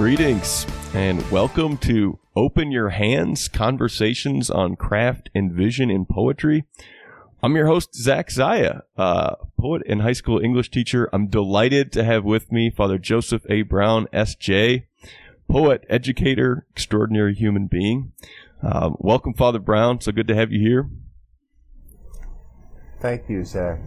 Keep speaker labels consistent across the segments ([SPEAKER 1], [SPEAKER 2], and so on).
[SPEAKER 1] Greetings and welcome to Open Your Hands Conversations on Craft and Vision in Poetry. I'm your host, Zach Zaya, uh, poet and high school English teacher. I'm delighted to have with me Father Joseph A. Brown, S.J., poet, educator, extraordinary human being. Um, welcome, Father Brown. So good to have you here.
[SPEAKER 2] Thank you, Zach.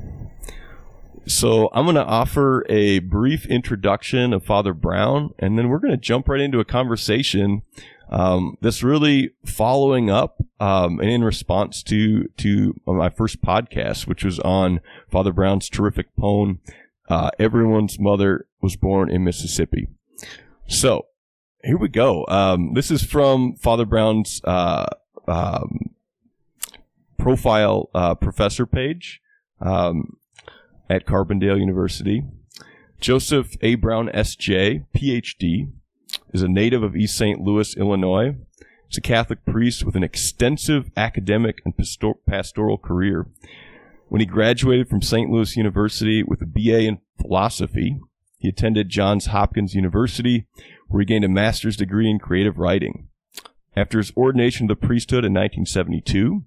[SPEAKER 1] So I'm going to offer a brief introduction of Father Brown, and then we're going to jump right into a conversation um, that's really following up um, and in response to to my first podcast, which was on Father Brown's terrific poem, uh, "Everyone's Mother Was Born in Mississippi." So here we go. Um, this is from Father Brown's uh, um, profile uh, professor page. Um, at Carbondale University. Joseph A. Brown, S.J., Ph.D., is a native of East St. Louis, Illinois. He's a Catholic priest with an extensive academic and pastoral career. When he graduated from St. Louis University with a BA in philosophy, he attended Johns Hopkins University, where he gained a master's degree in creative writing. After his ordination to the priesthood in 1972,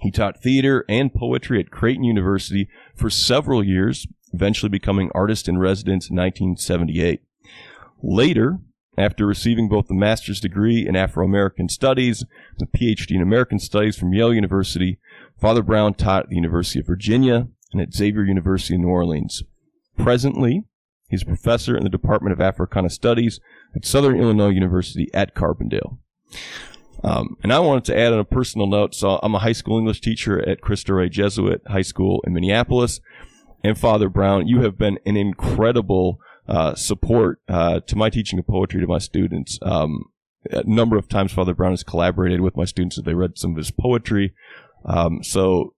[SPEAKER 1] he taught theater and poetry at Creighton University for several years, eventually becoming artist in residence in 1978. Later, after receiving both the master's degree in Afro American Studies and a PhD in American Studies from Yale University, Father Brown taught at the University of Virginia and at Xavier University in New Orleans. Presently, he's a professor in the Department of Africana Studies at Southern Illinois University at Carbondale. Um, and I wanted to add on a personal note. So I'm a high school English teacher at Cristo Rey Jesuit High School in Minneapolis. And Father Brown, you have been an incredible uh, support uh, to my teaching of poetry to my students. Um, a number of times, Father Brown has collaborated with my students as they read some of his poetry. Um, so,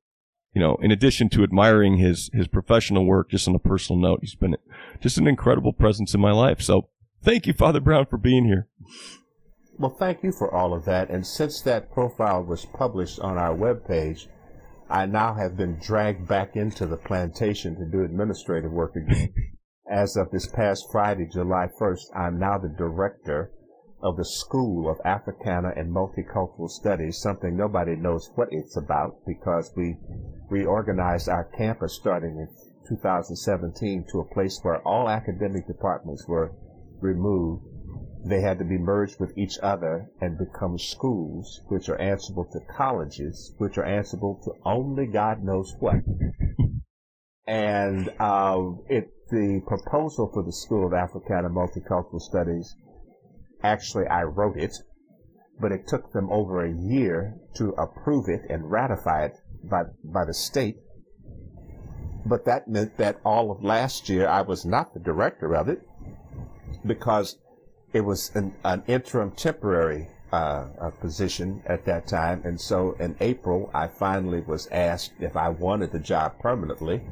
[SPEAKER 1] you know, in addition to admiring his his professional work, just on a personal note, he's been just an incredible presence in my life. So, thank you, Father Brown, for being here.
[SPEAKER 2] Well, thank you for all of that. And since that profile was published on our webpage, I now have been dragged back into the plantation to do administrative work again. As of this past Friday, July 1st, I'm now the director of the School of Africana and Multicultural Studies, something nobody knows what it's about because we reorganized our campus starting in 2017 to a place where all academic departments were removed they had to be merged with each other and become schools, which are answerable to colleges, which are answerable to only God knows what. and uh, it, the proposal for the School of Africana Multicultural Studies, actually I wrote it, but it took them over a year to approve it and ratify it by, by the state. But that meant that all of last year I was not the director of it because it was an, an interim temporary uh, position at that time. And so in April, I finally was asked if I wanted the job permanently.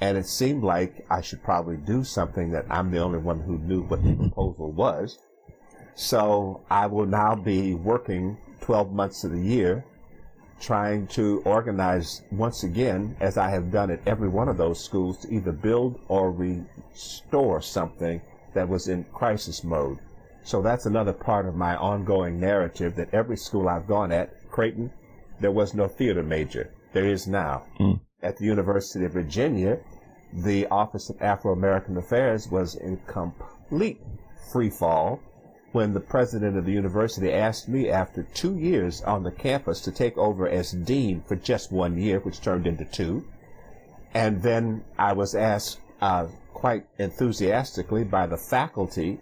[SPEAKER 2] And it seemed like I should probably do something that I'm the only one who knew what the proposal was. So I will now be working 12 months of the year trying to organize once again, as I have done at every one of those schools, to either build or restore something that was in crisis mode. So that's another part of my ongoing narrative that every school I've gone at, Creighton, there was no theater major. There is now. Mm. At the University of Virginia, the Office of Afro-American Affairs was in complete free fall when the president of the university asked me after two years on the campus to take over as dean for just one year, which turned into two. And then I was asked uh, quite enthusiastically by the faculty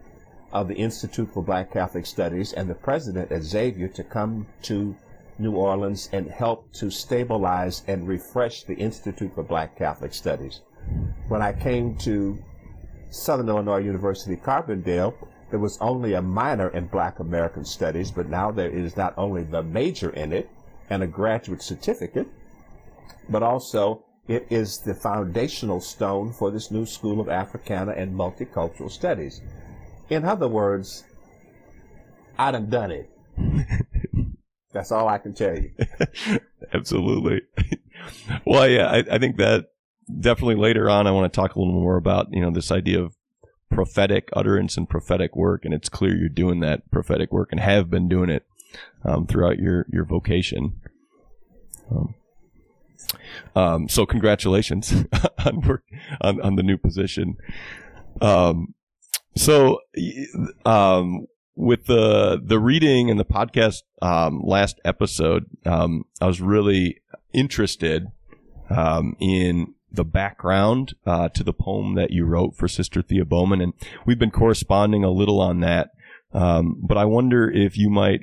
[SPEAKER 2] of the Institute for Black Catholic Studies and the president at Xavier to come to New Orleans and help to stabilize and refresh the Institute for Black Catholic Studies. When I came to Southern Illinois University Carbondale, there was only a minor in Black American Studies, but now there is not only the major in it and a graduate certificate, but also it is the foundational stone for this new School of Africana and Multicultural Studies. In other words, I done done it. That's all I can tell you.
[SPEAKER 1] Absolutely. well, yeah, I, I think that definitely later on, I want to talk a little more about, you know, this idea of prophetic utterance and prophetic work, and it's clear you're doing that prophetic work and have been doing it um, throughout your your vocation. Um, um, so congratulations on work on, on the new position. Um, so, um, with the the reading and the podcast um, last episode, um, I was really interested um, in the background uh, to the poem that you wrote for Sister Thea Bowman, and we've been corresponding a little on that. But I wonder if you might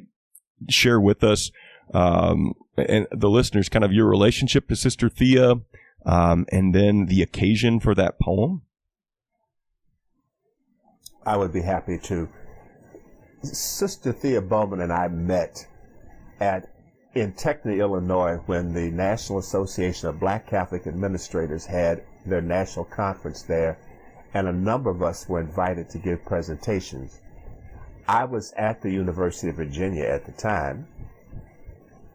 [SPEAKER 1] share with us um, and the listeners kind of your relationship to Sister Thea, um, and then the occasion for that poem.
[SPEAKER 2] I would be happy to. Sister Thea Bowman and I met at in Techny, Illinois, when the National Association of Black Catholic Administrators had their national conference there, and a number of us were invited to give presentations. I was at the University of Virginia at the time,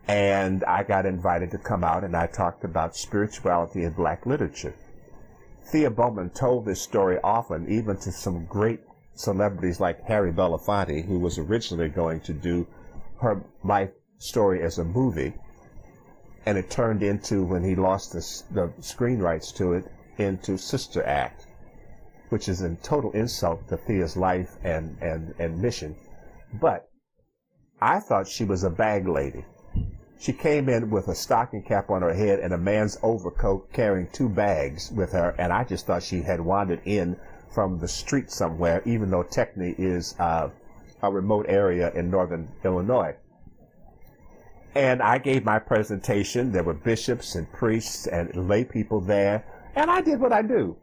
[SPEAKER 2] and I got invited to come out and I talked about spirituality and black literature. Thea Bowman told this story often, even to some great celebrities like Harry Belafonte, who was originally going to do her life story as a movie, and it turned into, when he lost the, the screen rights to it, into Sister Act, which is a total insult to Thea's life and, and, and mission. But I thought she was a bag lady. She came in with a stocking cap on her head and a man's overcoat carrying two bags with her, and I just thought she had wandered in from the street somewhere, even though Techny is uh, a remote area in northern Illinois. And I gave my presentation. There were bishops and priests and lay people there, and I did what I do.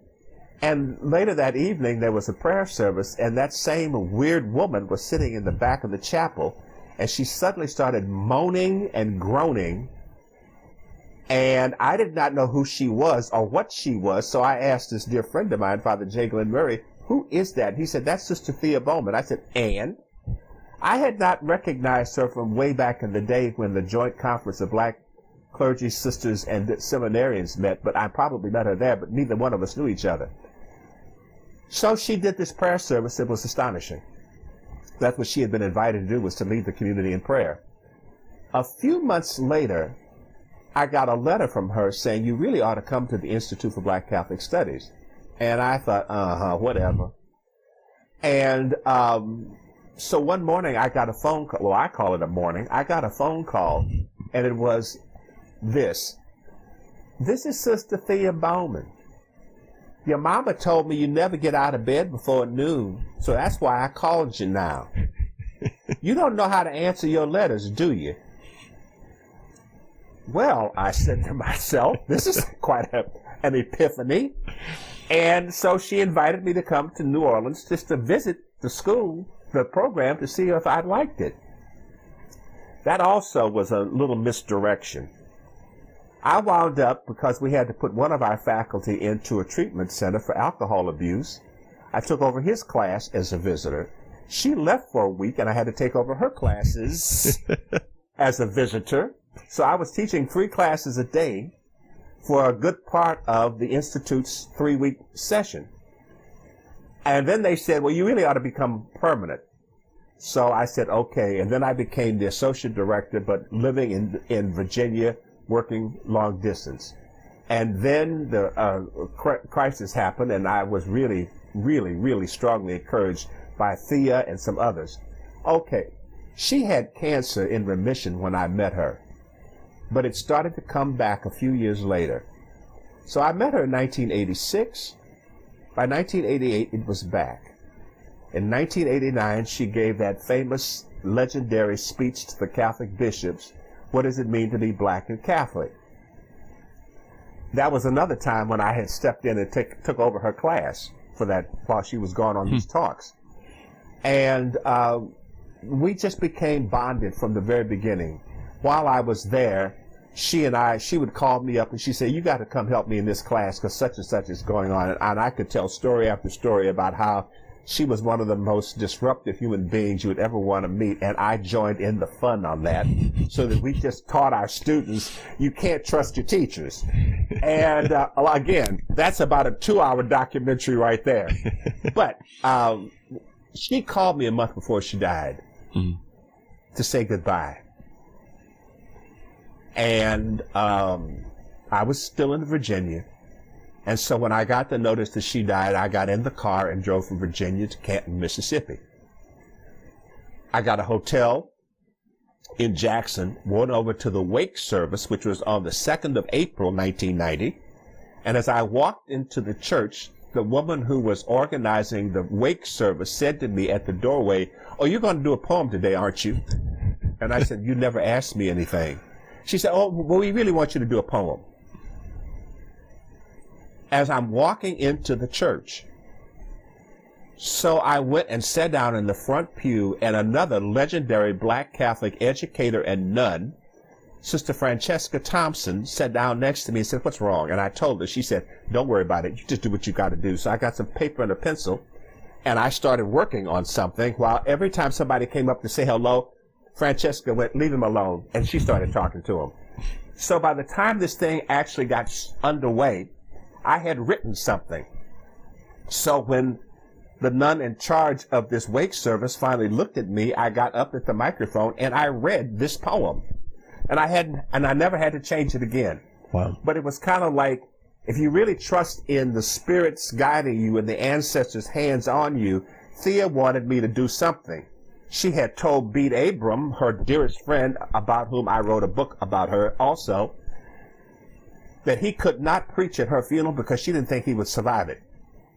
[SPEAKER 2] And later that evening, there was a prayer service, and that same weird woman was sitting in the back of the chapel and she suddenly started moaning and groaning. And I did not know who she was or what she was, so I asked this dear friend of mine, Father J. Glenn Murray, who is that? He said, that's Sister Thea Bowman. I said, and? I had not recognized her from way back in the day when the Joint Conference of Black Clergy Sisters and Seminarians met, but I probably met her there, but neither one of us knew each other. So she did this prayer service. It was astonishing. That's what she had been invited to do was to lead the community in prayer. A few months later, I got a letter from her saying, you really ought to come to the Institute for Black Catholic Studies. And I thought, uh-huh, whatever. And um, so one morning I got a phone call. Well, I call it a morning. I got a phone call, and it was this. This is Sister Thea Bowman. Your mama told me you never get out of bed before noon, so that's why I called you now. you don't know how to answer your letters, do you? Well, I said to myself, this is quite a, an epiphany. And so she invited me to come to New Orleans just to visit the school, the program, to see if I liked it. That also was a little misdirection. I wound up because we had to put one of our faculty into a treatment center for alcohol abuse. I took over his class as a visitor. She left for a week and I had to take over her classes as a visitor. So I was teaching three classes a day for a good part of the Institute's three week session. And then they said, well, you really ought to become permanent. So I said, okay. And then I became the associate director, but living in, in Virginia working long distance. And then the uh, crisis happened, and I was really, really, really strongly encouraged by Thea and some others. Okay, she had cancer in remission when I met her, but it started to come back a few years later. So I met her in 1986. By 1988, it was back. In 1989, she gave that famous, legendary speech to the Catholic bishops what does it mean to be black and Catholic? That was another time when I had stepped in and take, took over her class for that while she was gone on these hmm. talks. And uh, we just became bonded from the very beginning. While I was there, she and I, she would call me up and she said, you got to come help me in this class because such and such is going on. And I could tell story after story about how she was one of the most disruptive human beings you would ever want to meet, and I joined in the fun on that, so that we just taught our students you can't trust your teachers. And uh, again, that's about a two-hour documentary right there. But um, she called me a month before she died
[SPEAKER 1] Mhm.
[SPEAKER 2] to say goodbye, and um, I was still in Virginia. And so when I got the notice that she died, I got in the car and drove from Virginia to Canton, Mississippi. I got a hotel in Jackson, went over to the wake service, which was on the 2nd of April, 1990. And as I walked into the church, the woman who was organizing the wake service said to me at the doorway, Oh, you're going to do a poem today, aren't you? And I said, You never asked me anything. She said, Oh, well, we really want you to do a poem as I'm walking into the church. So I went and sat down in the front pew, and another legendary black Catholic educator and nun, Sister Francesca Thompson, sat down next to me and said, What's wrong? And I told her, she said, Don't worry about it. You just do what you got to do. So I got some paper and a pencil, and I started working on something while every time somebody came up to say hello, Francesca went, Leave him alone. And she started talking to him. So by the time this thing actually got underway, I had written something. So when the nun in charge of this wake service finally looked at me, I got up at the microphone and I read this poem. And I hadn't, and I never had to change it again.
[SPEAKER 1] Wow.
[SPEAKER 2] But it was kind of like, if you really trust in the spirits guiding you and the ancestors' hands on you, Thea wanted me to do something. She had told Bede Abram, her dearest friend, about whom I wrote a book about her also, that he could not preach at her funeral because she didn't think he would survive it.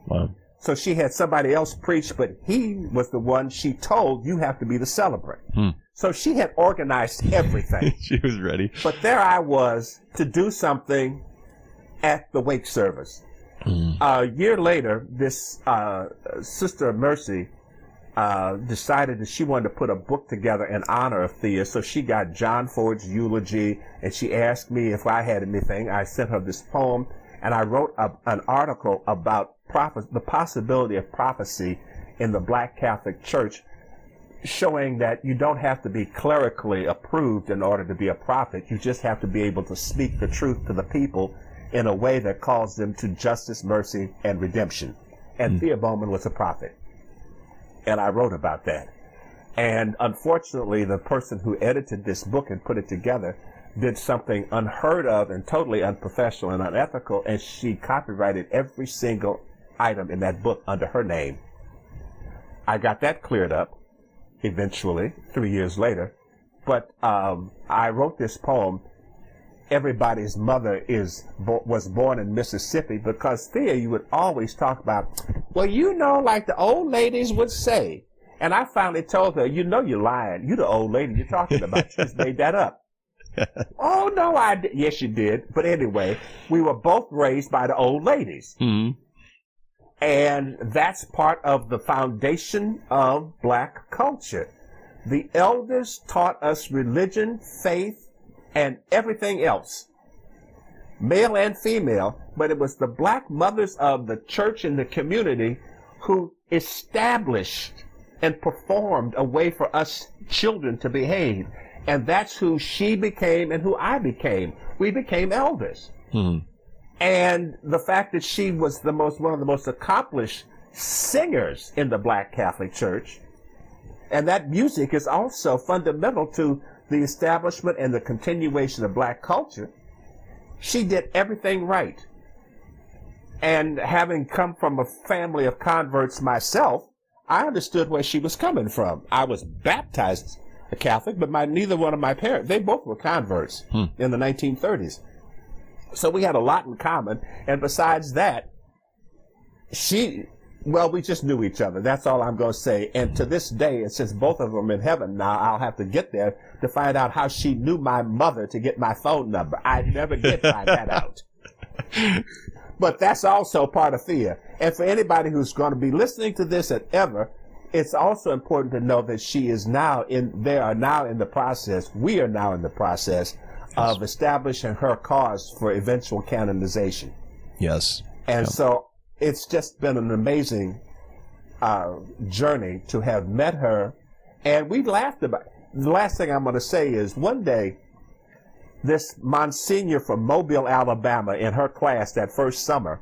[SPEAKER 1] Wow.
[SPEAKER 2] So she had somebody else preach, but he was the one she told, you have to be the celebrant.
[SPEAKER 1] Hmm.
[SPEAKER 2] So she had organized everything.
[SPEAKER 1] she was ready.
[SPEAKER 2] But there I was to do something at the wake service.
[SPEAKER 1] Mm.
[SPEAKER 2] A year later, this uh, Sister Mercy uh, decided that she wanted to put a book together in honor of Thea. So she got John Ford's eulogy, and she asked me if I had anything. I sent her this poem, and I wrote a, an article about prophe- the possibility of prophecy in the Black Catholic Church showing that you don't have to be clerically approved in order to be a prophet. You just have to be able to speak the truth to the people in a way that calls them to justice, mercy, and redemption. And Thea Bowman was a prophet. And I wrote about that. And unfortunately, the person who edited this book and put it together did something unheard of and totally unprofessional and unethical, and she copyrighted every single item in that book under her name. I got that cleared up eventually, three years later. But um, I wrote this poem. Everybody's mother is was born in Mississippi because Thea, you would always talk about, well, you know, like the old ladies would say. And I finally told her, you know, you're lying. You're the old lady you're talking about. You just made that up. oh no, I did. Yes, you did. But anyway, we were both raised by the old ladies.
[SPEAKER 1] Mm.
[SPEAKER 2] And that's part of the foundation of black culture. The elders taught us religion, faith, and everything else, male and female, but it was the black mothers of the church and the community who established and performed a way for us children to behave. And that's who she became and who I became. We became elders
[SPEAKER 1] Mm.
[SPEAKER 2] and the fact that she was the most one of the most accomplished singers in the black catholic church and that music is also fundamental to the establishment and the continuation of black culture she did everything right and having come from a family of converts myself i understood where she was coming from i was baptized a catholic but my neither one of my parents they both were converts
[SPEAKER 1] Hmm.
[SPEAKER 2] in the 1930s so we had a lot in common. And besides that, she, well, we just knew each other. That's all I'm going to say. And to this day, and since both of them in heaven now, I'll have to get there to find out how she knew my mother to get my phone number. I never did find that out. But that's also part of Thea. And for anybody who's going to be listening to this and ever, it's also important to know that she is now in, they are now in the process, we are now in the process of establishing her cause for eventual canonization.
[SPEAKER 1] Yes.
[SPEAKER 2] And so it's just been an amazing uh, journey to have met her, and we laughed about. It. The last thing I'm going to say is one day, this Monsignor from Mobile, Alabama, in her class that first summer,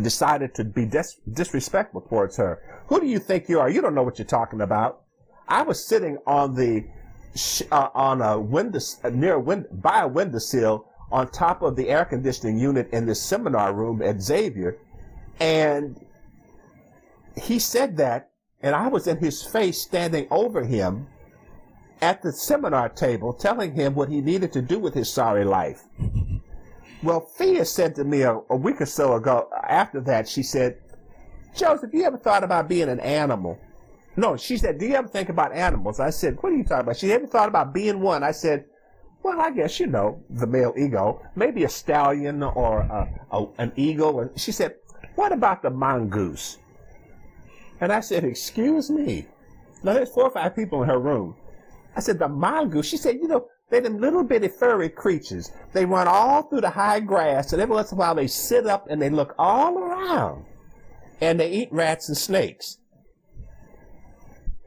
[SPEAKER 2] decided to be dis- disrespectful towards her. Who do you think you are? You don't know what you're talking about. I was sitting on the sh- uh, on a window near window by a windowsill on top of the air conditioning unit in the seminar room at Xavier, and he said that, and I was in his face, standing over him at the seminar table, telling him what he needed to do with his sorry life. Well, Thea said to me a, a week or so ago, after that, she said, Joseph, you ever thought about being an animal? No, she said, do you ever think about animals? I said, what are you talking about? She ever thought about being one? I said, well, I guess, you know, the male ego, maybe a stallion or a, a, an eagle. And she said, what about the mongoose? And I said, excuse me. Now, there's four or five people in her room. I said, the mongoose. She said, you know, they're them little bitty furry creatures. They run all through the high grass, and every once in a while they sit up and they look all around. And they eat rats and snakes.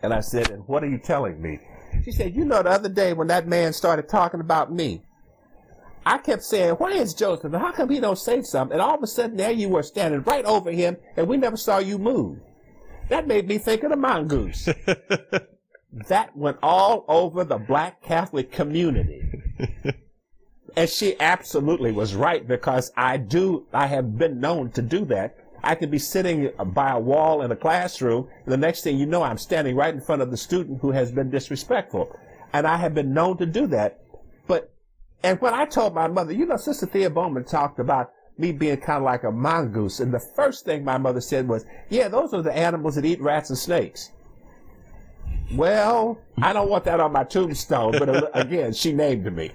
[SPEAKER 2] And I said, and what are you telling me? She said, you know, the other day when that man started talking about me, I kept saying, why is Joseph? How come he don't say something? And all of a sudden there you were standing right over him and we never saw you move. That made me think of the mongoose. that went all over the black Catholic community. and she absolutely was right because I do, I have been known to do that. I could be sitting by a wall in a classroom, and the next thing you know, I'm standing right in front of the student who has been disrespectful. And I have been known to do that. But, and when I told my mother, you know, Sister Thea Bowman talked about me being kind of like a mongoose, and the first thing my mother said was, yeah, those are the animals that eat rats and snakes. Well, I don't want that on my tombstone, but again, she named me.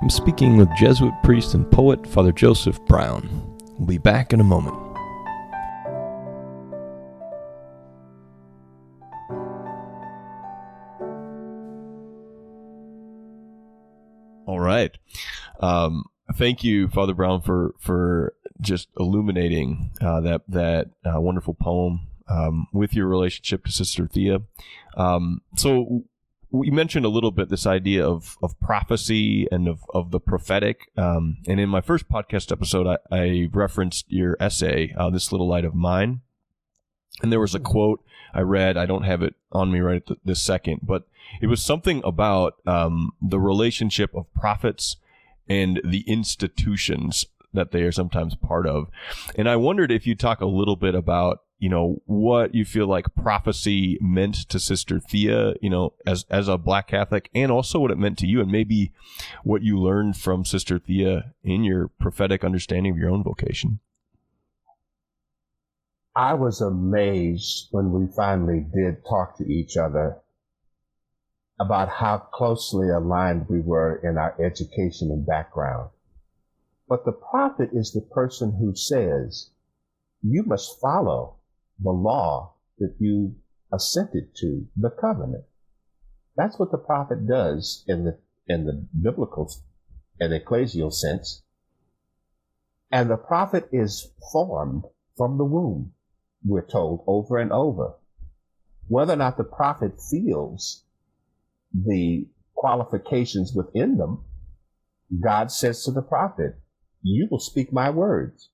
[SPEAKER 1] I'm speaking with Jesuit priest and poet Father Joseph Brown. We'll be back in a moment. Right. Um, thank you, Father Brown, for for just illuminating uh, that that uh, wonderful poem um, with your relationship to Sister Thea. Um, so we mentioned a little bit this idea of, of prophecy and of, of the prophetic. Um, and in my first podcast episode, I, I referenced your essay, uh, This Little Light of Mine. And there was a quote I read. I don't have it on me right at this second, but it was something about um, the relationship of prophets and the institutions that they are sometimes part of. And I wondered if you talk a little bit about you know what you feel like prophecy meant to sister thea you know as as a black catholic and also what it meant to you and maybe what you learned from sister thea in your prophetic understanding of your own vocation
[SPEAKER 2] i was amazed when we finally did talk to each other about how closely aligned we were in our education and background but the prophet is the person who says you must follow the law that you assented to, the covenant. That's what the prophet does in the in the biblical and ecclesial sense. And the prophet is formed from the womb, we're told over and over. Whether or not the prophet feels the qualifications within them, God says to the prophet, You will speak my words.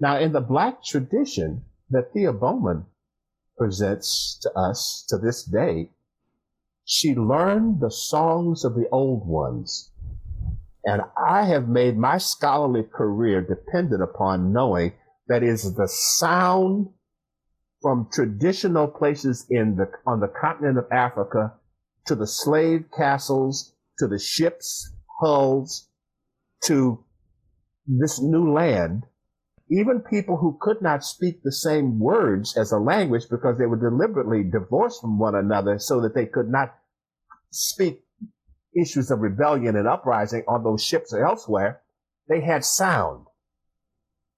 [SPEAKER 2] Now, in the black tradition, that Thea Bowman presents to us to this day, she learned the songs of the old ones. And I have made my scholarly career dependent upon knowing that is the sound from traditional places in the, on the continent of Africa to the slave castles, to the ships' hulls, to this new land even people who could not speak the same words as a language because they were deliberately divorced from one another so that they could not speak issues of rebellion and uprising on those ships or elsewhere, they had sound.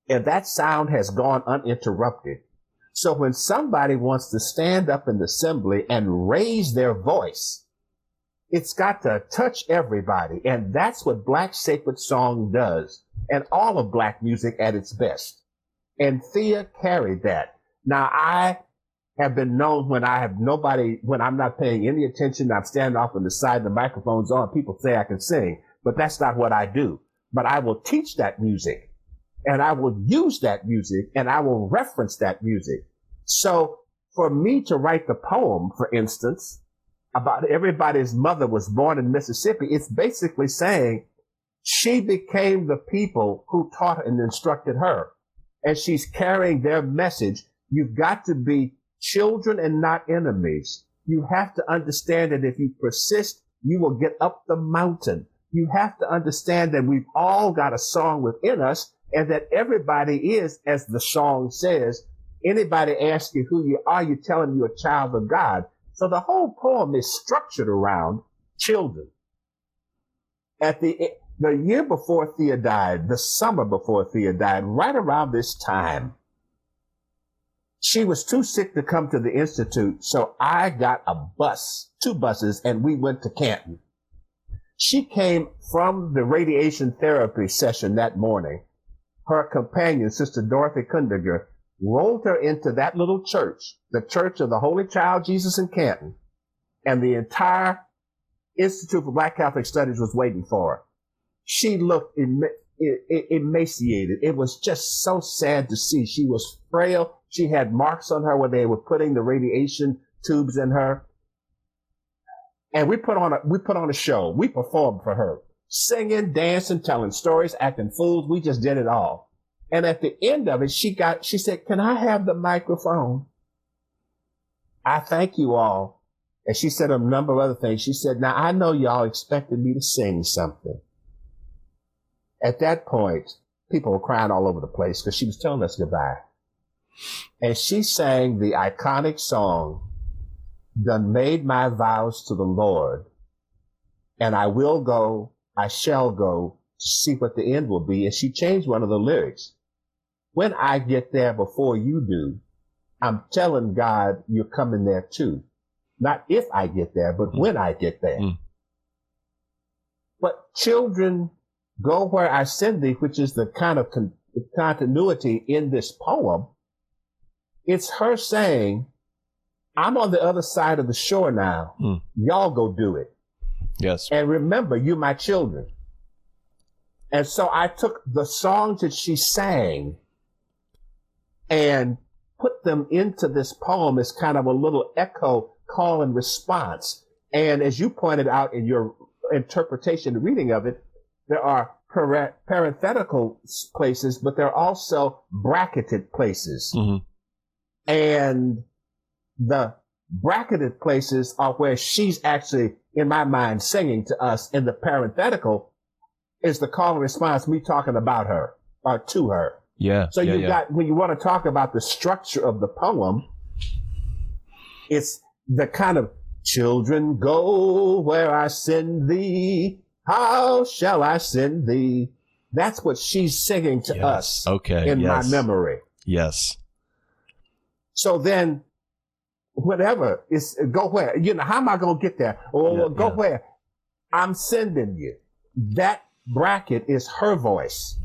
[SPEAKER 2] And that sound has gone uninterrupted. So when somebody wants to stand up in the assembly and raise their voice, it's got to touch everybody. And that's what Black Sacred Song does and all of black music at its best. And Thea carried that. Now I have been known when I have nobody, when I'm not paying any attention, I'm standing off on the side, the microphone's on, people say I can sing, but that's not what I do. But I will teach that music and I will use that music and I will reference that music. So for me to write the poem, for instance, about everybody's mother was born in Mississippi, it's basically saying she became the people who taught and instructed her. And she's carrying their message. You've got to be children and not enemies. You have to understand that if you persist, you will get up the mountain. You have to understand that we've all got a song within us and that everybody is, as the song says, anybody asks you who you are, you tell them you're a child of God. So the whole poem is structured around children. At the, the year before Thea died, the summer before Thea died, right around this time, she was too sick to come to the institute, so I got a bus, two buses, and we went to Canton. She came from the radiation therapy session that morning. Her companion, Sister Dorothy Kundinger, rolled her into that little church, the Church of the Holy Child Jesus in Canton, and the entire Institute for Black Catholic Studies was waiting for her. She looked emaciated. It was just so sad to see. She was frail. She had marks on her where they were putting the radiation tubes in her. And we put on a, we put on a show. We performed for her, singing, dancing, telling stories, acting fools. We just did it all. And at the end of it, she got, she said, can I have the microphone? I thank you all. And she said a number of other things. She said, now I know y'all expected me to sing something. At that point, people were crying all over the place because she was telling us goodbye. And she sang the iconic song, Done made my vows to the Lord, and I will go, I shall go to see what the end will be. And she changed one of the lyrics. When I get there before you do, I'm telling God you're coming there too. Not if I get there, but mm. when I get there. Mm. But children go where I send thee, which is the kind of con- continuity in this poem it's her saying, I'm on the other side of the shore now. Mm. Y'all go do it.
[SPEAKER 1] Yes.
[SPEAKER 2] And remember, you my children. And so I took the songs that she sang and put them into this poem as kind of a little echo call and response. And as you pointed out in your interpretation, reading of it, there are parenthetical places, but there are also bracketed places. Mm-hmm. And the bracketed places are where she's actually, in my mind, singing to us. In the parenthetical is the call and response, me talking about her or to her.
[SPEAKER 1] Yeah.
[SPEAKER 2] So
[SPEAKER 1] yeah,
[SPEAKER 2] you
[SPEAKER 1] yeah.
[SPEAKER 2] got, when you want to talk about the structure of the poem, it's the kind of children go where I send thee. How shall I send thee? That's what she's singing to
[SPEAKER 1] yes.
[SPEAKER 2] us.
[SPEAKER 1] Okay.
[SPEAKER 2] In
[SPEAKER 1] yes.
[SPEAKER 2] my memory.
[SPEAKER 1] Yes.
[SPEAKER 2] So then, whatever is go where you know how am I going to get there? Or yeah, go where? I'm sending you. That bracket is her voice,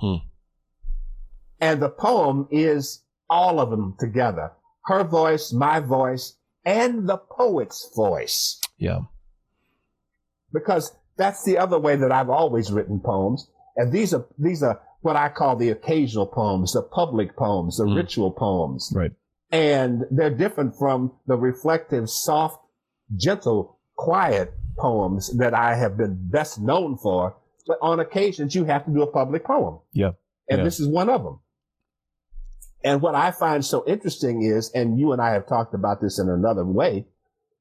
[SPEAKER 2] hmm. And the poem is all of them together. Her voice, my voice, and the poet's voice.
[SPEAKER 1] Yeah.
[SPEAKER 2] Because that's the other way that I've always written poems, and these are these are what I call the occasional poems, the public poems, the mm. ritual poems.
[SPEAKER 1] Right.
[SPEAKER 2] And they're different from the reflective, soft, gentle, quiet poems that I have been best known for. But on occasions, you have to do a public poem.
[SPEAKER 1] Yeah.
[SPEAKER 2] And
[SPEAKER 1] yeah.
[SPEAKER 2] this is one of them. And what I find so interesting is, and you and I have talked about this in another way,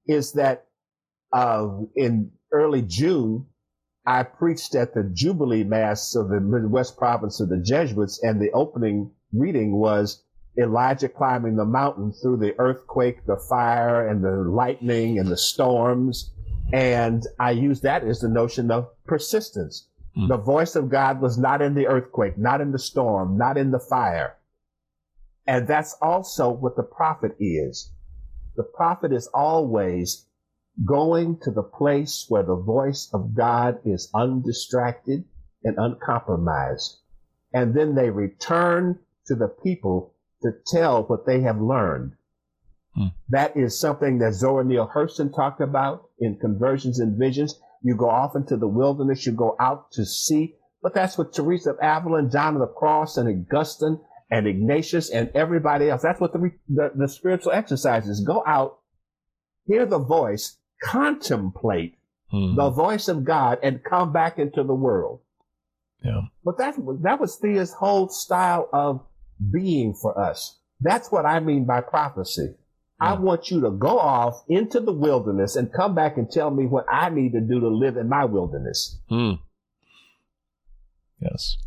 [SPEAKER 2] is that uh, in early June, I preached at the Jubilee Mass of the Midwest Province of the Jesuits, and the opening reading was Elijah climbing the mountain through the earthquake, the fire, and the lightning and the storms. And I use that as the notion of persistence. Mm. The voice of God was not in the earthquake, not in the storm, not in the fire. And that's also what the prophet is. The prophet is always going to the place where the voice of God is undistracted and uncompromised. And then they return to the people to tell what they have learned. Hmm. That is something that Zora Neale Hurston talked about in Conversions and Visions. You go off into the wilderness, you go out to see. But that's what Teresa of Avila, John of the Cross, and Augustine and Ignatius and everybody else. That's what the, the, the spiritual exercises go out, hear the voice, contemplate hmm. the voice of God, and come back into the world.
[SPEAKER 1] Yeah.
[SPEAKER 2] But that that was Thea's whole style of being for us. That's what I mean by prophecy. I want you to go off into the wilderness and come back and tell me what I need to do to live in my wilderness.
[SPEAKER 1] Hmm. Yes.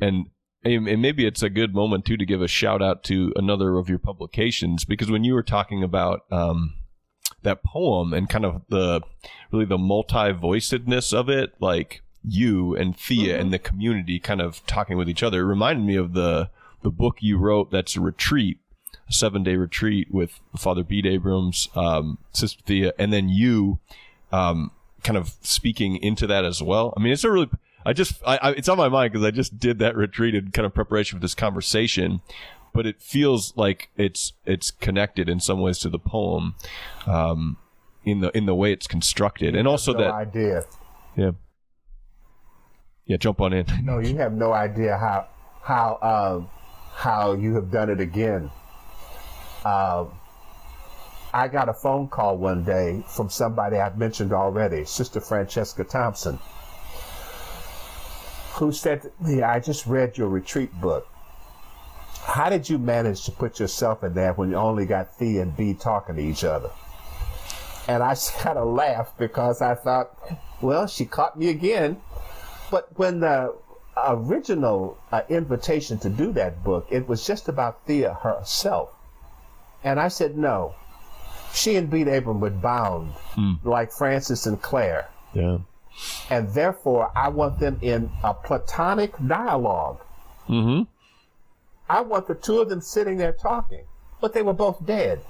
[SPEAKER 1] And and maybe it's a good moment too to give a shout out to another of your publications because when you were talking about um, that poem and kind of the really the multi-voicedness of it, like you and Thea mm-hmm. and the community kind of talking with each other, it reminded me of the the book you wrote that's a retreat a seven day retreat with Father Bede Abrams, um, Sister Thea, and then you, um, kind of speaking into that as well. I mean, it's a really, I just, I, I, it's on my mind because I just did that retreat in kind of preparation for this conversation, but it feels like it's, it's connected in some ways to the poem, um, in the, in the way it's constructed. and also
[SPEAKER 2] no
[SPEAKER 1] that
[SPEAKER 2] idea.
[SPEAKER 1] Yeah. Yeah. Jump on in.
[SPEAKER 2] No, you have no idea how, how, um, how you have done it again uh, I got a phone call one day from somebody I've mentioned already, Sister Francesca Thompson, who said to me, I just read your retreat book. How did you manage to put yourself in there when you only got Thea and Bede talking to each other? And I kind of laughed because I thought, well, she caught me again. But when the original uh, invitation to do that book, it was just about Thea herself. And I said, no. She and Bede Abram were bound mm. like Francis and Clare.
[SPEAKER 1] Yeah.
[SPEAKER 2] And therefore, I want them in a platonic dialogue.
[SPEAKER 1] Mm-hmm.
[SPEAKER 2] I want the two of them sitting there talking. But they were both dead.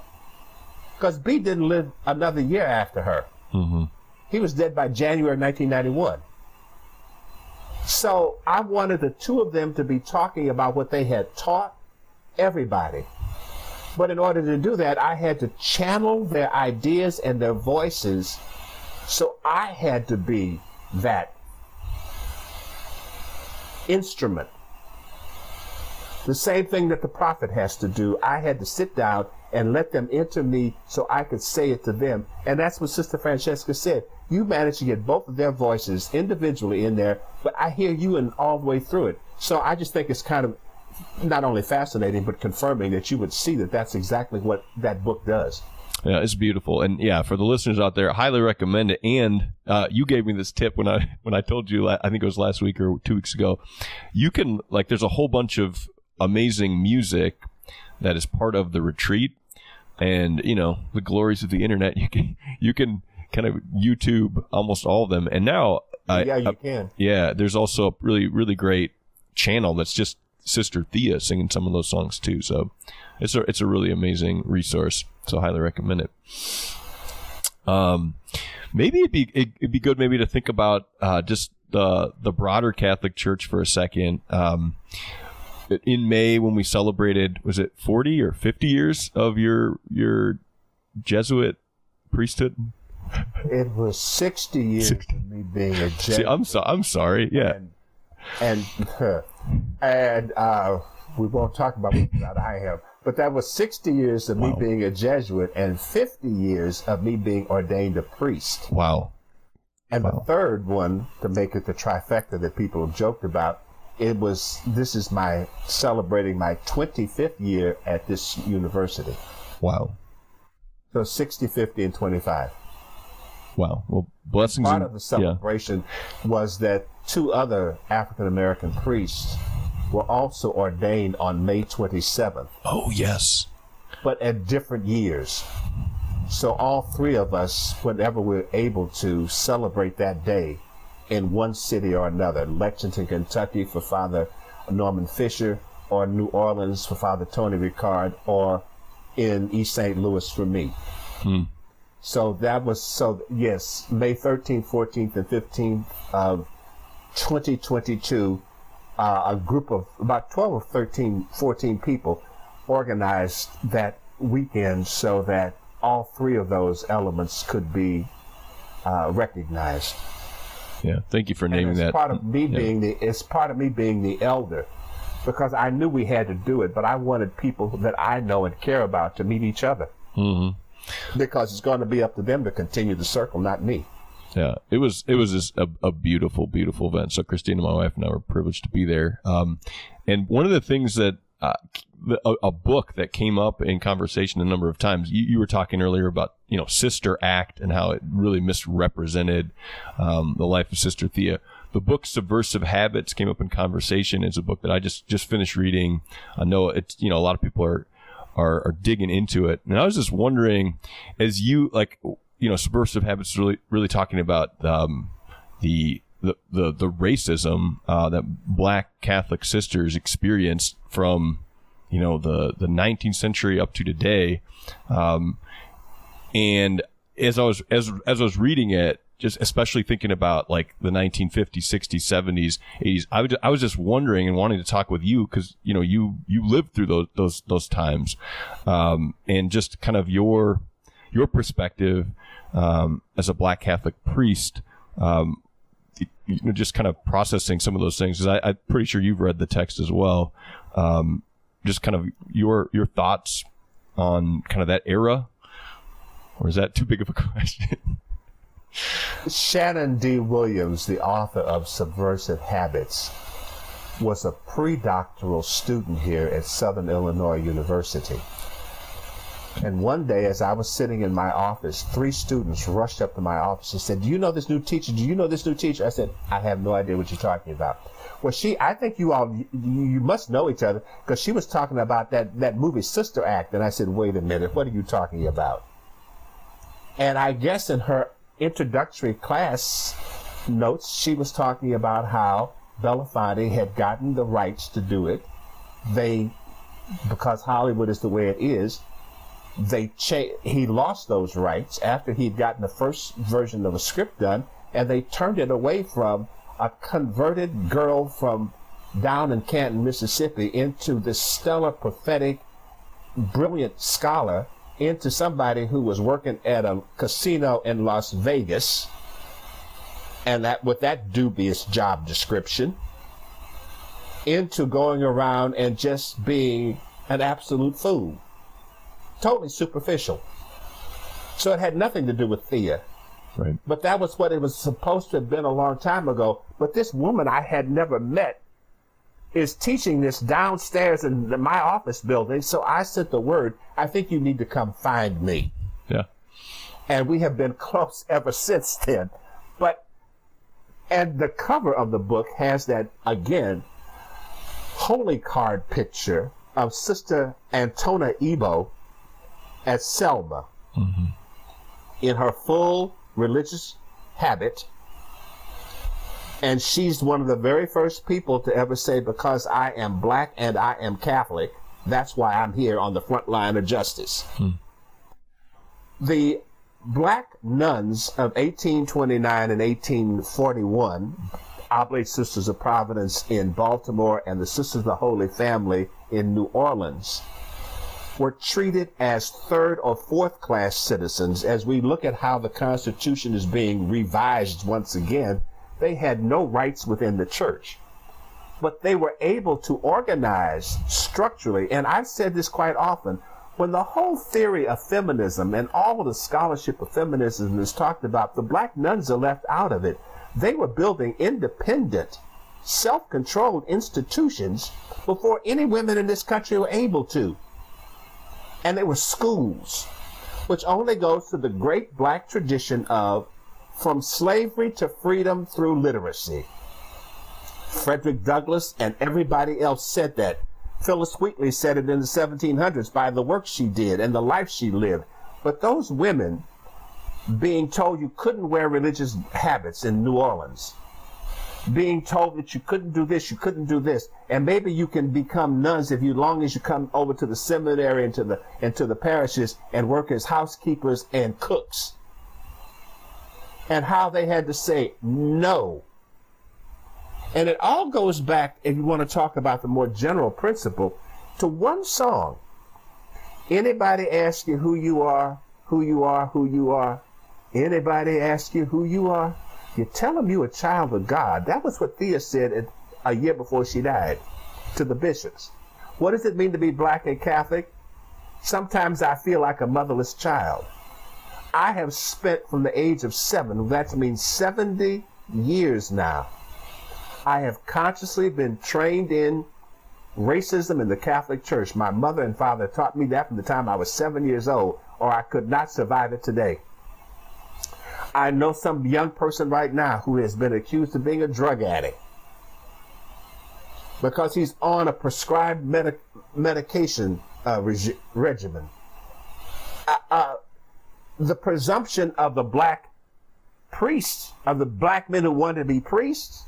[SPEAKER 2] Because Bede didn't live another year after her.
[SPEAKER 1] Mm-hmm.
[SPEAKER 2] He was dead by January 1991. So I wanted the two of them to be talking about what they had taught everybody. But in order to do that, I had to channel their ideas and their voices. So I had to be that instrument. The same thing that the prophet has to do. I had to sit down and let them enter me so I could say it to them. And that's what Sister Francesca said. You managed to get both of their voices individually in there, but I hear you in all the way through it. So I just think it's kind of not only fascinating but confirming that you would see that that's exactly what that book does.
[SPEAKER 1] Yeah, it's beautiful, and yeah, for the listeners out there, I highly recommend it. And uh, you gave me this tip when I when I told you, I think it was last week or two weeks ago. You can like, there's a whole bunch of amazing music that is part of the retreat, and you know the glories of the internet. You can you can kind of YouTube almost all of them, and now
[SPEAKER 2] yeah, you uh, can.
[SPEAKER 1] Yeah, there's also a really really great channel that's just sister Thea singing some of those songs too. So it's a it's a really amazing resource. So highly recommend it. Um, maybe it'd be it'd be good maybe to think about uh, just the the broader Catholic Church for a second. Um, in May when we celebrated was it 40 or 50 years of your your Jesuit priesthood?
[SPEAKER 2] It was 60 years 60. of me being a Jesuit.
[SPEAKER 1] See, I'm so I'm sorry. Yeah.
[SPEAKER 2] And, and and uh, we won't talk about what I have. But that was 60 years of wow. me being a Jesuit and 50 years of me being ordained a priest.
[SPEAKER 1] Wow.
[SPEAKER 2] And
[SPEAKER 1] wow.
[SPEAKER 2] the third one, to make it the trifecta that people have joked about, it was this is my celebrating my 25th year at this university.
[SPEAKER 1] Wow.
[SPEAKER 2] So 60, 50, and 25.
[SPEAKER 1] Wow. Well, blessings.
[SPEAKER 2] Part of the celebration yeah. was that two other African American priests were also ordained on May 27th.
[SPEAKER 1] Oh, yes.
[SPEAKER 2] But at different years. So all three of us, whenever we're able to celebrate that day in one city or another, Lexington, Kentucky for Father Norman Fisher, or New Orleans for Father Tony Ricard, or in East St. Louis for me.
[SPEAKER 1] Hmm.
[SPEAKER 2] So that was so yes, May 13th, 14th, and 15th of 2022 uh, a group of about 12 or 13, 14 people organized that weekend so that all three of those elements could be uh, recognized.
[SPEAKER 1] Yeah, thank you for naming
[SPEAKER 2] and it's
[SPEAKER 1] that.
[SPEAKER 2] Part of me
[SPEAKER 1] yeah.
[SPEAKER 2] being the it's part of me being the elder, because I knew we had to do it, but I wanted people that I know and care about to meet each other.
[SPEAKER 1] Mm-hmm.
[SPEAKER 2] Because it's going to be up to them to continue the circle, not me.
[SPEAKER 1] Yeah, it was it was just a, a beautiful, beautiful event. So Christina, and my wife, and I were privileged to be there. Um, and one of the things that uh, a, a, book that came up in conversation a number of times. You, you, were talking earlier about you know Sister Act and how it really misrepresented um, the life of Sister Thea. The book Subversive Habits came up in conversation. It's a book that I just just finished reading. I know it's you know a lot of people are are, are digging into it, and I was just wondering, as you like you know Subversive Habits really really talking about um, the the, the, the racism uh, that black Catholic sisters experienced from you know the the 19th century up to today. Um, and as I was as as I was reading it just especially thinking about like the 1950s 60s 70s 80s I, would, I was just wondering and wanting to talk with you because you know you you lived through those those those times. Um, and just kind of your your perspective um, as a black Catholic priest um, you know, just kind of processing some of those things. I, am pretty sure you've read the text as well. Um, just kind of your your thoughts on kind of that era, or is that too big of a question?
[SPEAKER 2] Shannon D. Williams, the author of Subversive Habits, was a pre-doctoral student here at Southern Illinois University. And one day, as I was sitting in my office, three students rushed up to my office and said, Do you know this new teacher? Do you know this new teacher? I said, I have no idea what you're talking about. Well, she, I think you all, you, you must know each other because she was talking about that, that movie Sister Act. And I said, Wait a minute, what are you talking about? And I guess in her introductory class notes, she was talking about how Belafonte had gotten the rights to do it. They, because Hollywood is the way it is, they cha- he lost those rights after he'd gotten the first version of a script done, and they turned it away from a converted girl from down in Canton, Mississippi, into this stellar, prophetic, brilliant scholar, into somebody who was working at a casino in Las Vegas, and that with that dubious job description, into going around and just being an absolute fool totally superficial. So it had nothing to do with Thea.
[SPEAKER 1] Right.
[SPEAKER 2] But that was what it was supposed to have been a long time ago. But this woman I had never met is teaching this downstairs in the, my office building. So I sent the word, I think you need to come find me.
[SPEAKER 1] Yeah.
[SPEAKER 2] And we have been close ever since then. But, and the cover of the book has that, again, holy card picture of Sister Antona Ebo at Selma mm-hmm. in her full religious habit. And she's one of the very first people to ever say, because I am black and I am Catholic, that's why I'm here on the front line of justice. Hmm. The black nuns of 1829 and 1841, Oblate Sisters of Providence in Baltimore and the Sisters of the Holy Family in New Orleans, were treated as third or fourth class citizens. As we look at how the Constitution is being revised once again, they had no rights within the church. But they were able to organize structurally. And I've said this quite often. When the whole theory of feminism and all of the scholarship of feminism is talked about, the black nuns are left out of it. They were building independent, self controlled institutions before any women in this country were able to and they were schools, which only goes to the great black tradition of from slavery to freedom through literacy. Frederick Douglass and everybody else said that. Phillis Wheatley said it in the 1700s by the work she did and the life she lived. But those women being told you couldn't wear religious habits in New Orleans, being told that you couldn't do this, you couldn't do this, and maybe you can become nuns if you long as you come over to the seminary and to the and to the parishes and work as housekeepers and cooks. And how they had to say no. And it all goes back, if you want to talk about the more general principle, to one song. Anybody ask you who you are, who you are, who you are? Anybody ask you who you are? You tell them you a child of God. That was what Thea said a year before she died to the bishops. What does it mean to be black and Catholic? Sometimes I feel like a motherless child. I have spent from the age of seven, that means 70 years now. I have consciously been trained in racism in the Catholic Church. My mother and father taught me that from the time I was seven years old, or I could not survive it today. I know some young person right now who has been accused of being a drug addict because he's on a prescribed medic- medication uh, reg- regimen. Uh, uh, the presumption of the black priests, of the black men who wanted to be priests,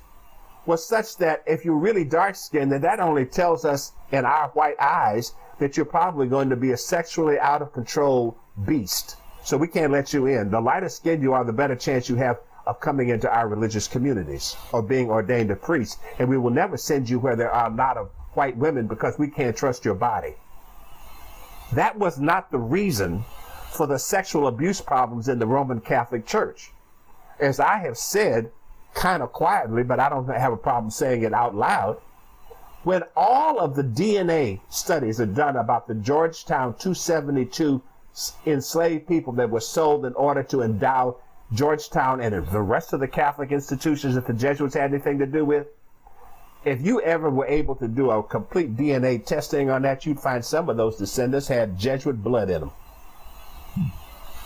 [SPEAKER 2] was such that if you're really dark skinned, then that only tells us in our white eyes that you're probably going to be a sexually out of control beast. So we can't let you in. The lighter skin you are, the better chance you have of coming into our religious communities or being ordained a priest. And we will never send you where there are a lot of white women because we can't trust your body. That was not the reason for the sexual abuse problems in the Roman Catholic Church. As I have said, kind of quietly, but I don't have a problem saying it out loud, when all of the DNA studies are done about the Georgetown 272 enslaved people that were sold in order to endow Georgetown and the rest of the Catholic institutions that the Jesuits had anything to do with. If you ever were able to do a complete DNA testing on that, you'd find some of those descendants had Jesuit blood in them.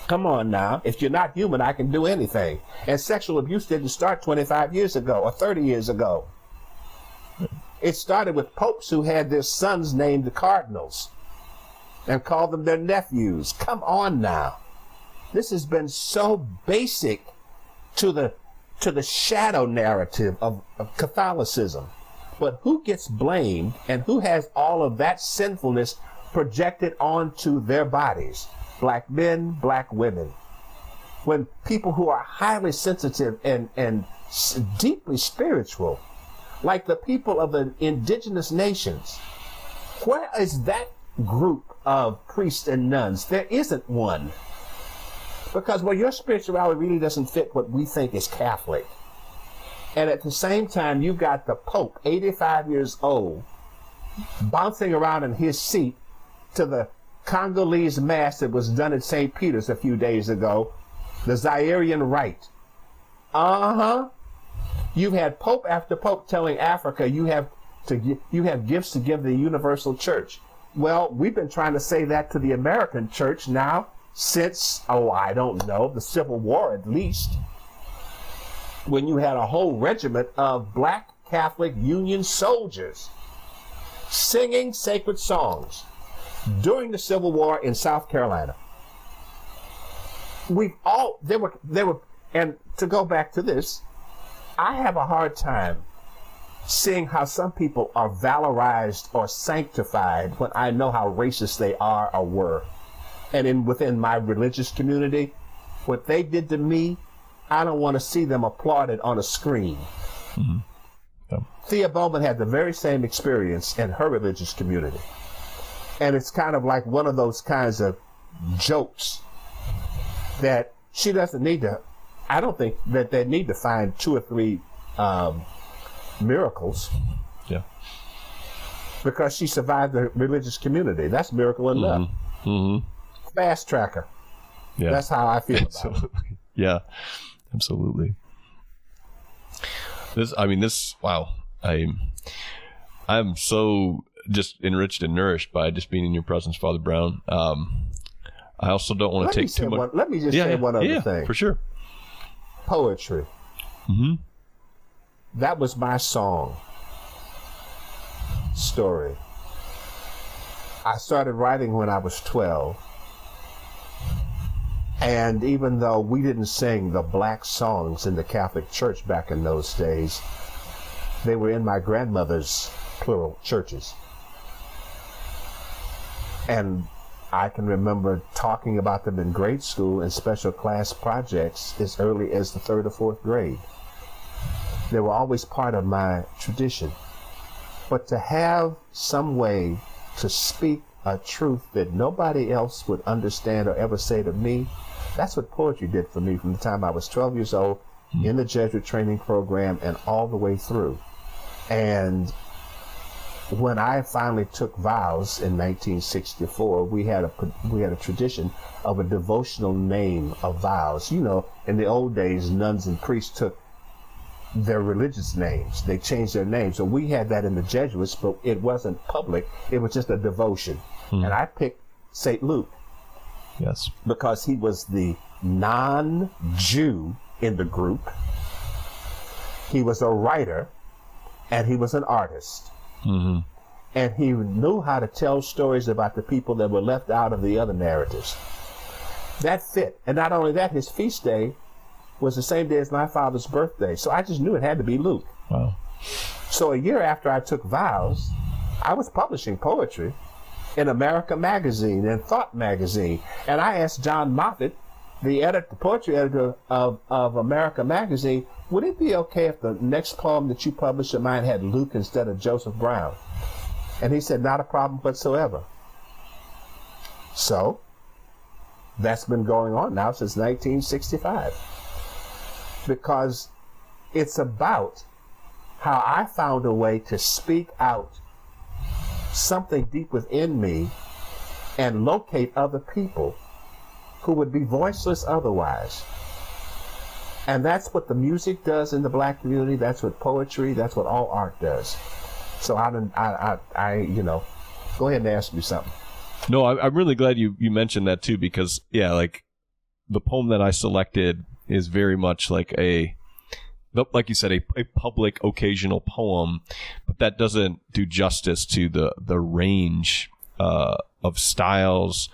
[SPEAKER 2] Come on now. If you're not human, I can do anything. And sexual abuse didn't start 25 years ago or 30 years ago. It started with popes who had their sons named the cardinals and call them their nephews. Come on now. This has been so basic to the to the shadow narrative of, of Catholicism. But who gets blamed and who has all of that sinfulness projected onto their bodies? Black men, black women. When people who are highly sensitive and, and deeply spiritual, like the people of the indigenous nations, where is that group of priests and nuns. There isn't one. Because well, your spirituality really doesn't fit what we think is Catholic. And at the same time, you've got the Pope, 85 years old, bouncing around in his seat to the Congolese mass that was done at St. Peter's a few days ago, the Zairean Rite. Uh huh. You've had Pope after Pope telling Africa you have to you have gifts to give the universal church. Well, we've been trying to say that to the American church now since, oh, I don't know, the Civil War at least, when you had a whole regiment of black Catholic Union soldiers singing sacred songs during the Civil War in South Carolina. We've all, there were, there were, and to go back to this, I have a hard time seeing how some people are valorized or sanctified when I know how racist they are or were. And in within my religious community, what they did to me, I don't want to see them applauded on a screen. Mm-hmm. Yep. Thea Bowman had the very same experience in her religious community. And it's kind of like one of those kinds of jokes that she doesn't need to, I don't think that they need to find two or three um, miracles.
[SPEAKER 1] Yeah.
[SPEAKER 2] Because she survived the religious community. That's miracle enough. Mm-hmm. Mm-hmm. Fast tracker. Yeah. That's how I feel
[SPEAKER 1] absolutely. Yeah. Absolutely. This I mean this wow. I I'm so just enriched and nourished by just being in your presence, Father Brown. Um I also don't want to take too much.
[SPEAKER 2] One, let me just yeah, say one other
[SPEAKER 1] yeah,
[SPEAKER 2] thing.
[SPEAKER 1] For sure.
[SPEAKER 2] Poetry. Mm-hmm. That was my song story. I started writing when I was 12. And even though we didn't sing the black songs in the Catholic Church back in those days, they were in my grandmother's plural churches. And I can remember talking about them in grade school and special class projects as early as the third or fourth grade. They were always part of my tradition. But to have some way to speak a truth that nobody else would understand or ever say to me, that's what poetry did for me from the time I was 12 years old hmm. in the Jesuit training program and all the way through. And when I finally took vows in 1964, we had a we had a tradition of a devotional name of vows. You know, in the old days, nuns and priests took their religious names. They changed their names. So we had that in the Jesuits, but it wasn't public. It was just a devotion. Hmm. And I picked St. Luke.
[SPEAKER 1] Yes.
[SPEAKER 2] Because he was the non-Jew in the group. He was a writer and he was an artist. Mm-hmm. And he knew how to tell stories about the people that were left out of the other narratives. That fit. And not only that, his feast day was the same day as my father's birthday. So I just knew it had to be Luke.
[SPEAKER 1] Wow.
[SPEAKER 2] So a year after I took vows, I was publishing poetry in America Magazine and Thought Magazine. And I asked John Moffitt, the editor, the poetry editor of, of America Magazine, would it be okay if the next poem that you published of mine had Luke instead of Joseph Brown? And he said, not a problem whatsoever. So, that's been going on now since 1965 because it's about how I found a way to speak out something deep within me and locate other people who would be voiceless otherwise. And that's what the music does in the black community. That's what poetry, that's what all art does. So I, don't. I, I, I you know, go ahead and ask me something.
[SPEAKER 1] No, I'm really glad you, you mentioned that too, because yeah, like the poem that I selected is very much like a like you said, a, a public occasional poem, but that doesn't do justice to the the range uh, of styles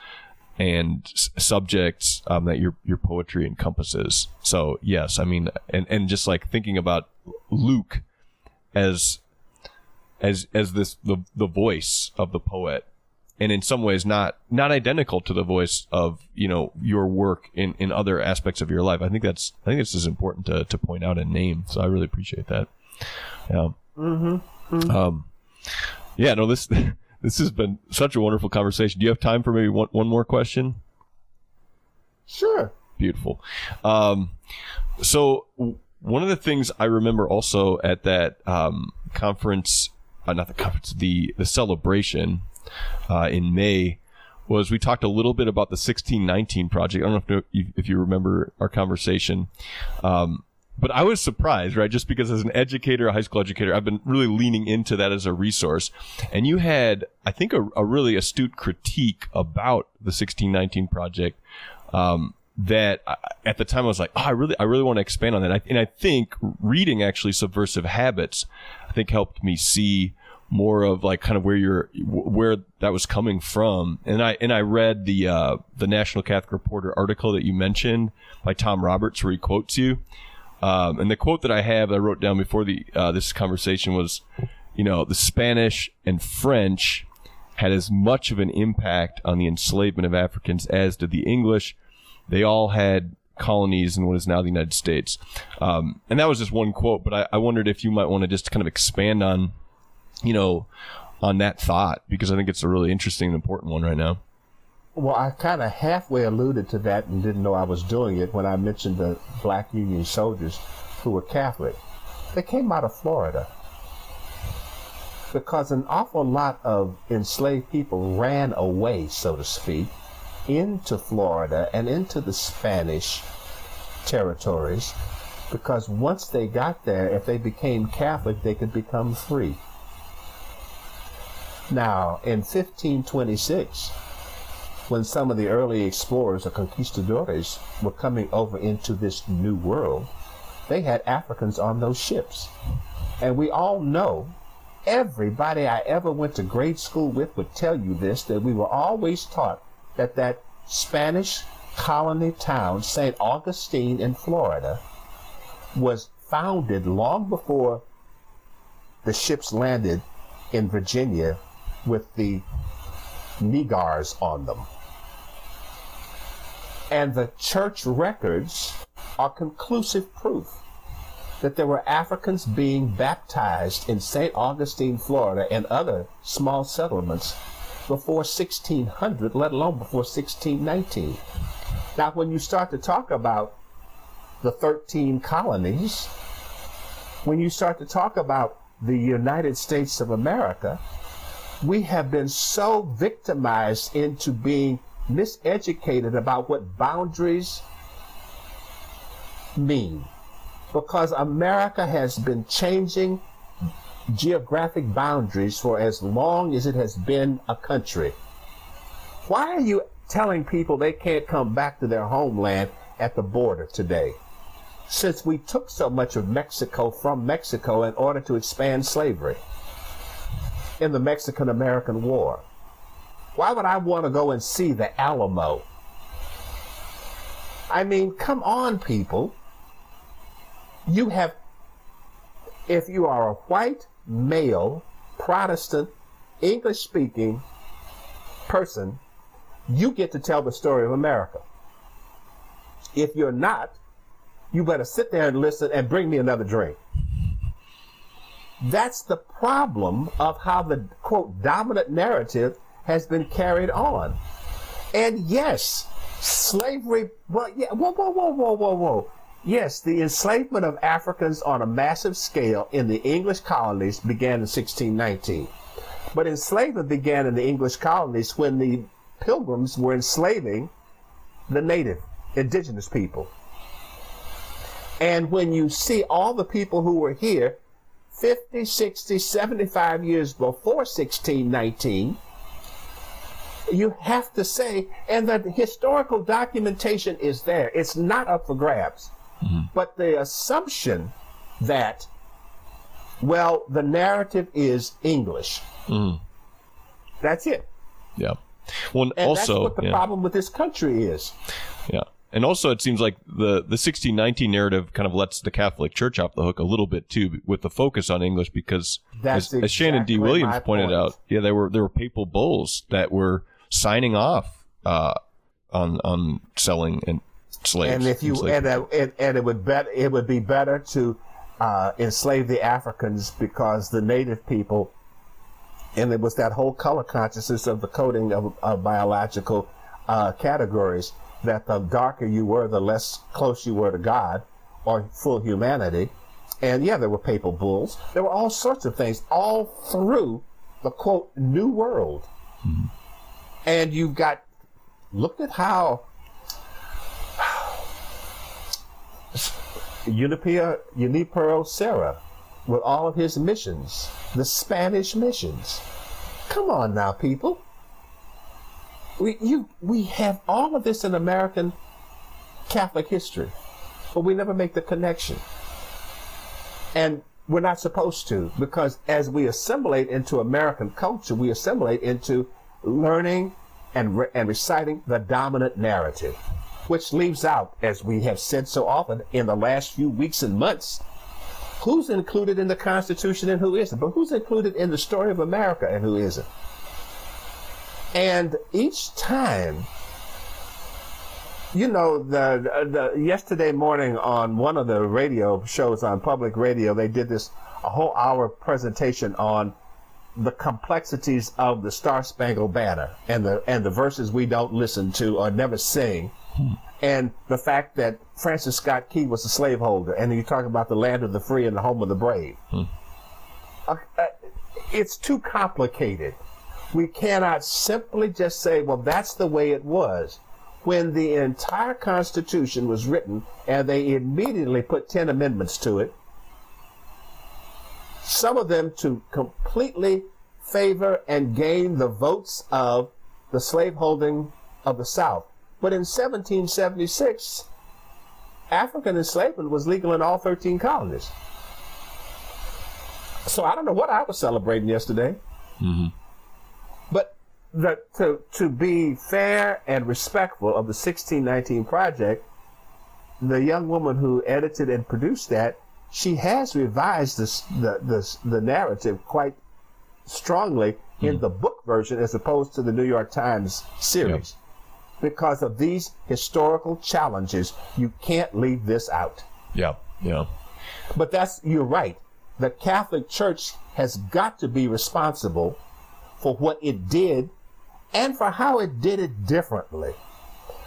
[SPEAKER 1] and s- subjects um, that your your poetry encompasses. So yes, I mean, and and just like thinking about Luke as as as this the the voice of the poet and in some ways not not identical to the voice of you know your work in in other aspects of your life. I think that's I think this is important to to point out and name. So I really appreciate that. Yeah. Mm-hmm. mm-hmm. Um. Yeah. No. This this has been such a wonderful conversation. Do you have time for maybe one one more question?
[SPEAKER 2] Sure.
[SPEAKER 1] Beautiful. Um. So one of the things I remember also at that um, conference, uh, not the conference, the the celebration uh, in May was we talked a little bit about the 1619 project. I don't know if you, if you remember our conversation. Um, but I was surprised, right? Just because as an educator, a high school educator, I've been really leaning into that as a resource. And you had, I think, a, a really astute critique about the 1619 project. Um, that at the time I was like, oh, I really, I really want to expand on that. I, and I think reading actually Subversive Habits, I think helped me see more of like kind of where you're where that was coming from. And i and i read the uh the national catholic reporter article that you mentioned by tom roberts where he quotes you. Um and the quote that i have that i wrote down before the uh this conversation was you know the spanish and french had as much of an impact on the enslavement of africans as did the english. They all had colonies in what is now the united states. Um and that was just one quote but i, I wondered if you might want to just kind of expand on you know, on that thought because I think it's a really interesting and important one right now.
[SPEAKER 2] Well, I kind of halfway alluded to that and didn't know I was doing it when I mentioned the black Union soldiers who were Catholic. They came out of Florida because an awful lot of enslaved people ran away, so to speak, into Florida and into the Spanish territories because once they got there, if they became Catholic, they could become free. Now, in 1526, when some of the early explorers or conquistadores were coming over into this new world, they had Africans on those ships. And we all know, everybody I ever went to grade school with would tell you this, that we were always taught that that Spanish colony town, St. Augustine in Florida, was founded long before the ships landed in Virginia with the Negars on them. And the church records are conclusive proof that there were Africans being baptized in St. Augustine, Florida, and other small settlements before 1600, let alone before 1619. Now, when you start to talk about the 13 colonies, when you start to talk about the United States of America, we have been so victimized into being miseducated about what boundaries mean. Because America has been changing geographic boundaries for as long as it has been a country. Why are you telling people they can't come back to their homeland at the border today? Since we took so much of Mexico from Mexico in order to expand slavery in the Mexican American War. Why would I want to go and see the Alamo? I mean, come on, people. You have, if you are a white, male, Protestant, English speaking person, you get to tell the story of America. If you're not, you better sit there and listen and bring me another drink. That's the problem of how the quote dominant narrative has been carried on. And yes, slavery, well, yeah, whoa, whoa, whoa, whoa, whoa, whoa. Yes, the enslavement of Africans on a massive scale in the English colonies began in 1619. But enslavement began in the English colonies when the pilgrims were enslaving the native, indigenous people. And when you see all the people who were here 50, 60, 75 years before 1619, you have to say, and the historical documentation is there. It's not up for grabs. Mm-hmm. But the assumption that, well, the narrative is English. Mm. That's it.
[SPEAKER 1] Yeah. Well,
[SPEAKER 2] and
[SPEAKER 1] also,
[SPEAKER 2] that's what the
[SPEAKER 1] yeah.
[SPEAKER 2] problem with this country is.
[SPEAKER 1] Yeah. And also, it seems like the, the 1619 narrative kind of lets the Catholic Church off the hook a little bit too, with the focus on English, because as, exactly as, Shannon D. Williams pointed point. out, yeah, there were there were papal bulls that were signing off uh, on on selling and slaves.
[SPEAKER 2] And if you and, uh, and, and it would bet it would be better to uh, enslave the Africans because the native people, and it was that whole color consciousness of the coding of, of biological uh, categories that the darker you were, the less close you were to God or full humanity. And yeah, there were papal bulls. There were all sorts of things all through the quote New World. Mm-hmm. And you've got, look at how Unipia, Junipero Serra, with all of his missions, the Spanish missions. Come on now, people. We, you, we have all of this in American Catholic history, but we never make the connection. And we're not supposed to, because as we assimilate into American culture, we assimilate into learning and, re- and reciting the dominant narrative, which leaves out, as we have said so often in the last few weeks and months, who's included in the Constitution and who isn't, but who's included in the story of America and who isn't. And each time, you know, the, the yesterday morning on one of the radio shows on public radio, they did this a whole hour presentation on the complexities of the Star Spangled Banner and the and the verses we don't listen to or never sing, hmm. and the fact that Francis Scott Key was a slaveholder, and you talk about the land of the free and the home of the brave. Hmm. Uh, uh, it's too complicated we cannot simply just say, well, that's the way it was. When the entire Constitution was written and they immediately put 10 amendments to it, some of them to completely favor and gain the votes of the slaveholding of the South. But in 1776, African enslavement was legal in all 13 colonies. So I don't know what I was celebrating yesterday. Mm-hmm. But the, to, to be fair and respectful of the 1619 project, the young woman who edited and produced that, she has revised this, the, the, the narrative quite strongly mm-hmm. in hmm. the book version as opposed to the New York Times series. Yep. Because of these historical challenges, you can't leave this out.
[SPEAKER 1] Yeah, yeah.
[SPEAKER 2] But that's, you're right. The Catholic Church has got to be responsible for what it did and for how it did it differently.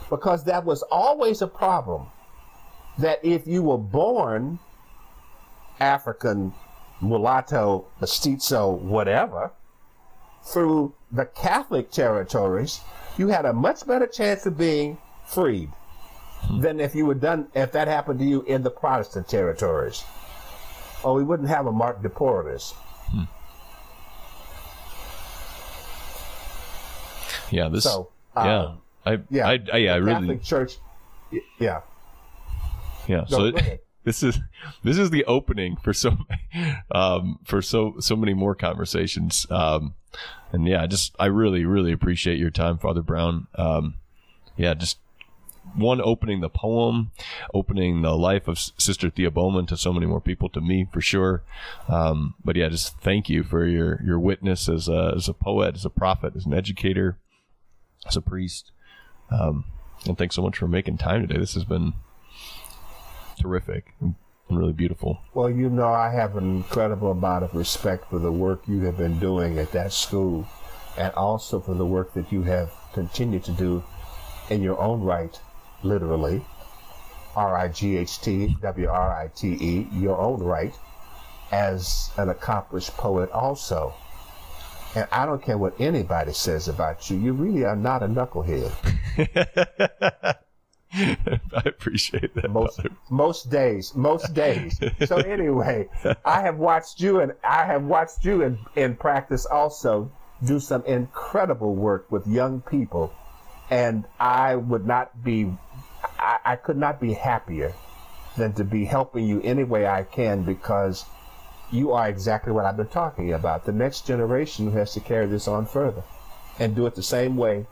[SPEAKER 2] Because that was always a problem. That if you were born African, mulatto, mestizo, whatever, through the Catholic territories, you had a much better chance of being freed than if you were done if that happened to you in the Protestant territories. Oh, we wouldn't have a Mark. Hmm.
[SPEAKER 1] Yeah, this. So, um, yeah, I, yeah, I, I, yeah, I really.
[SPEAKER 2] Catholic Church. Yeah.
[SPEAKER 1] Yeah. so it, this is this is the opening for so um, for so so many more conversations. Um, and yeah, just I really really appreciate your time, Father Brown. Um, yeah, just one opening the poem, opening the life of Sister Thea Bowman to so many more people, to me for sure. Um, but yeah, just thank you for your your witness as a as a poet, as a prophet, as an educator, as a priest. Um, and thanks so much for making time today. This has been terrific and really beautiful.
[SPEAKER 2] Well, you know, I have an incredible amount of respect for the work you have been doing at that school and also for the work that you have continued to do in your own right literally, R I G H T W R I T E, your own right, as an accomplished poet also. And I don't care what anybody says about you, you really are not a knucklehead.
[SPEAKER 1] I appreciate that.
[SPEAKER 2] Most most days, most days. So anyway, I have watched you and I have watched you in, in practice also do some incredible work with young people. And I would not be I, I could not be happier than to be helping you any way I can because you are exactly what I've been talking about. The next generation has to carry this on further and do it the same way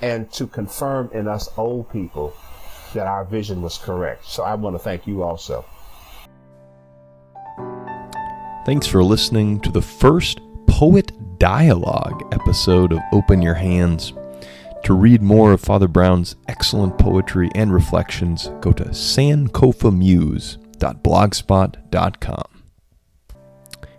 [SPEAKER 2] and to confirm in us old people that our vision was correct. So I want to thank you also.
[SPEAKER 1] Thanks for listening to the first Poet Dialogue episode of Open Your Hands. To read more of Father Brown's excellent poetry and reflections, go to sankofamuse.blogspot.com.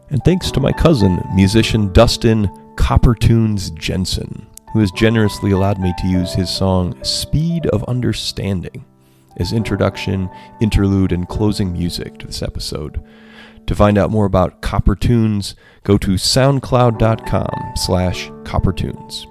[SPEAKER 1] And thanks to my cousin, musician Dustin Coppertunes Jensen, who has generously allowed me to use his song Speed of Understanding as introduction, interlude, and closing music to this episode. To find out more about Coppertunes, go to soundcloud.com slash coppertunes.